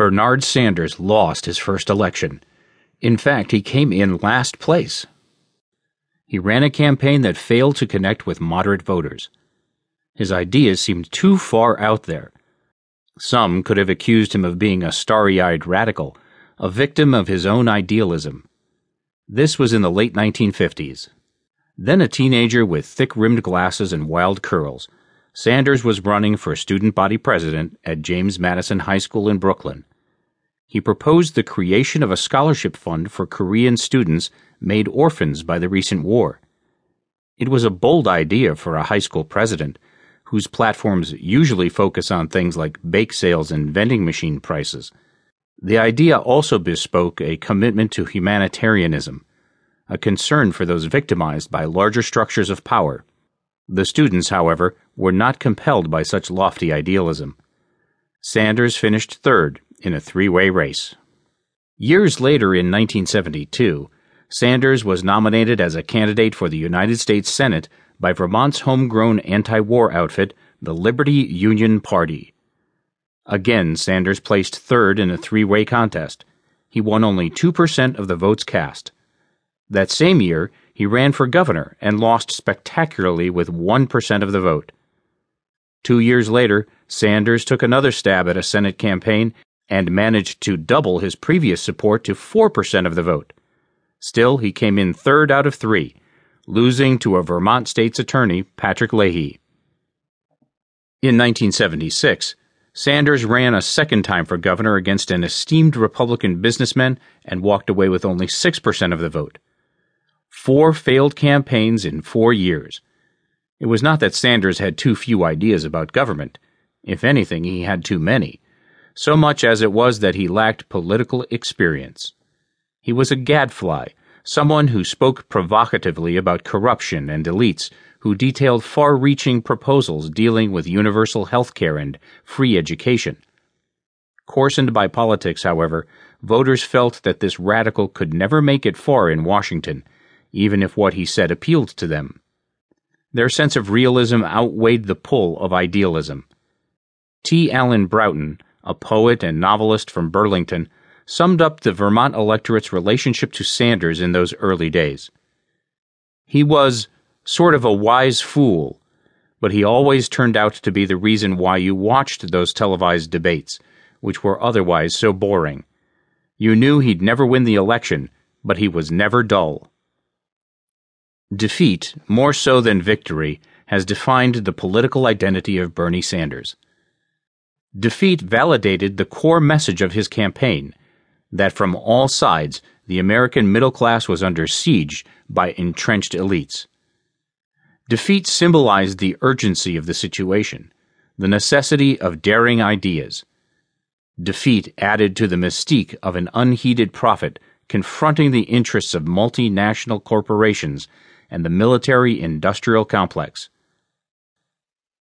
Bernard Sanders lost his first election. In fact, he came in last place. He ran a campaign that failed to connect with moderate voters. His ideas seemed too far out there. Some could have accused him of being a starry eyed radical, a victim of his own idealism. This was in the late 1950s. Then a teenager with thick rimmed glasses and wild curls, Sanders was running for student body president at James Madison High School in Brooklyn he proposed the creation of a scholarship fund for Korean students made orphans by the recent war. It was a bold idea for a high school president, whose platforms usually focus on things like bake sales and vending machine prices. The idea also bespoke a commitment to humanitarianism, a concern for those victimized by larger structures of power. The students, however, were not compelled by such lofty idealism. Sanders finished third in a three way race. Years later, in 1972, Sanders was nominated as a candidate for the United States Senate by Vermont's homegrown anti war outfit, the Liberty Union Party. Again, Sanders placed third in a three way contest. He won only 2% of the votes cast. That same year, he ran for governor and lost spectacularly with 1% of the vote. Two years later, Sanders took another stab at a Senate campaign and managed to double his previous support to 4% of the vote. Still, he came in third out of three, losing to a Vermont state's attorney, Patrick Leahy. In 1976, Sanders ran a second time for governor against an esteemed Republican businessman and walked away with only 6% of the vote. Four failed campaigns in four years. It was not that Sanders had too few ideas about government. If anything, he had too many so much as it was that he lacked political experience. He was a gadfly, someone who spoke provocatively about corruption and elites, who detailed far reaching proposals dealing with universal health care and free education. Coarsened by politics, however, voters felt that this radical could never make it far in Washington, even if what he said appealed to them. Their sense of realism outweighed the pull of idealism. T. Alan Broughton, a poet and novelist from Burlington, summed up the Vermont electorate's relationship to Sanders in those early days. He was sort of a wise fool, but he always turned out to be the reason why you watched those televised debates, which were otherwise so boring. You knew he'd never win the election, but he was never dull. Defeat, more so than victory, has defined the political identity of Bernie Sanders. Defeat validated the core message of his campaign that from all sides the American middle class was under siege by entrenched elites. Defeat symbolized the urgency of the situation, the necessity of daring ideas. Defeat added to the mystique of an unheeded prophet confronting the interests of multinational corporations and the military industrial complex.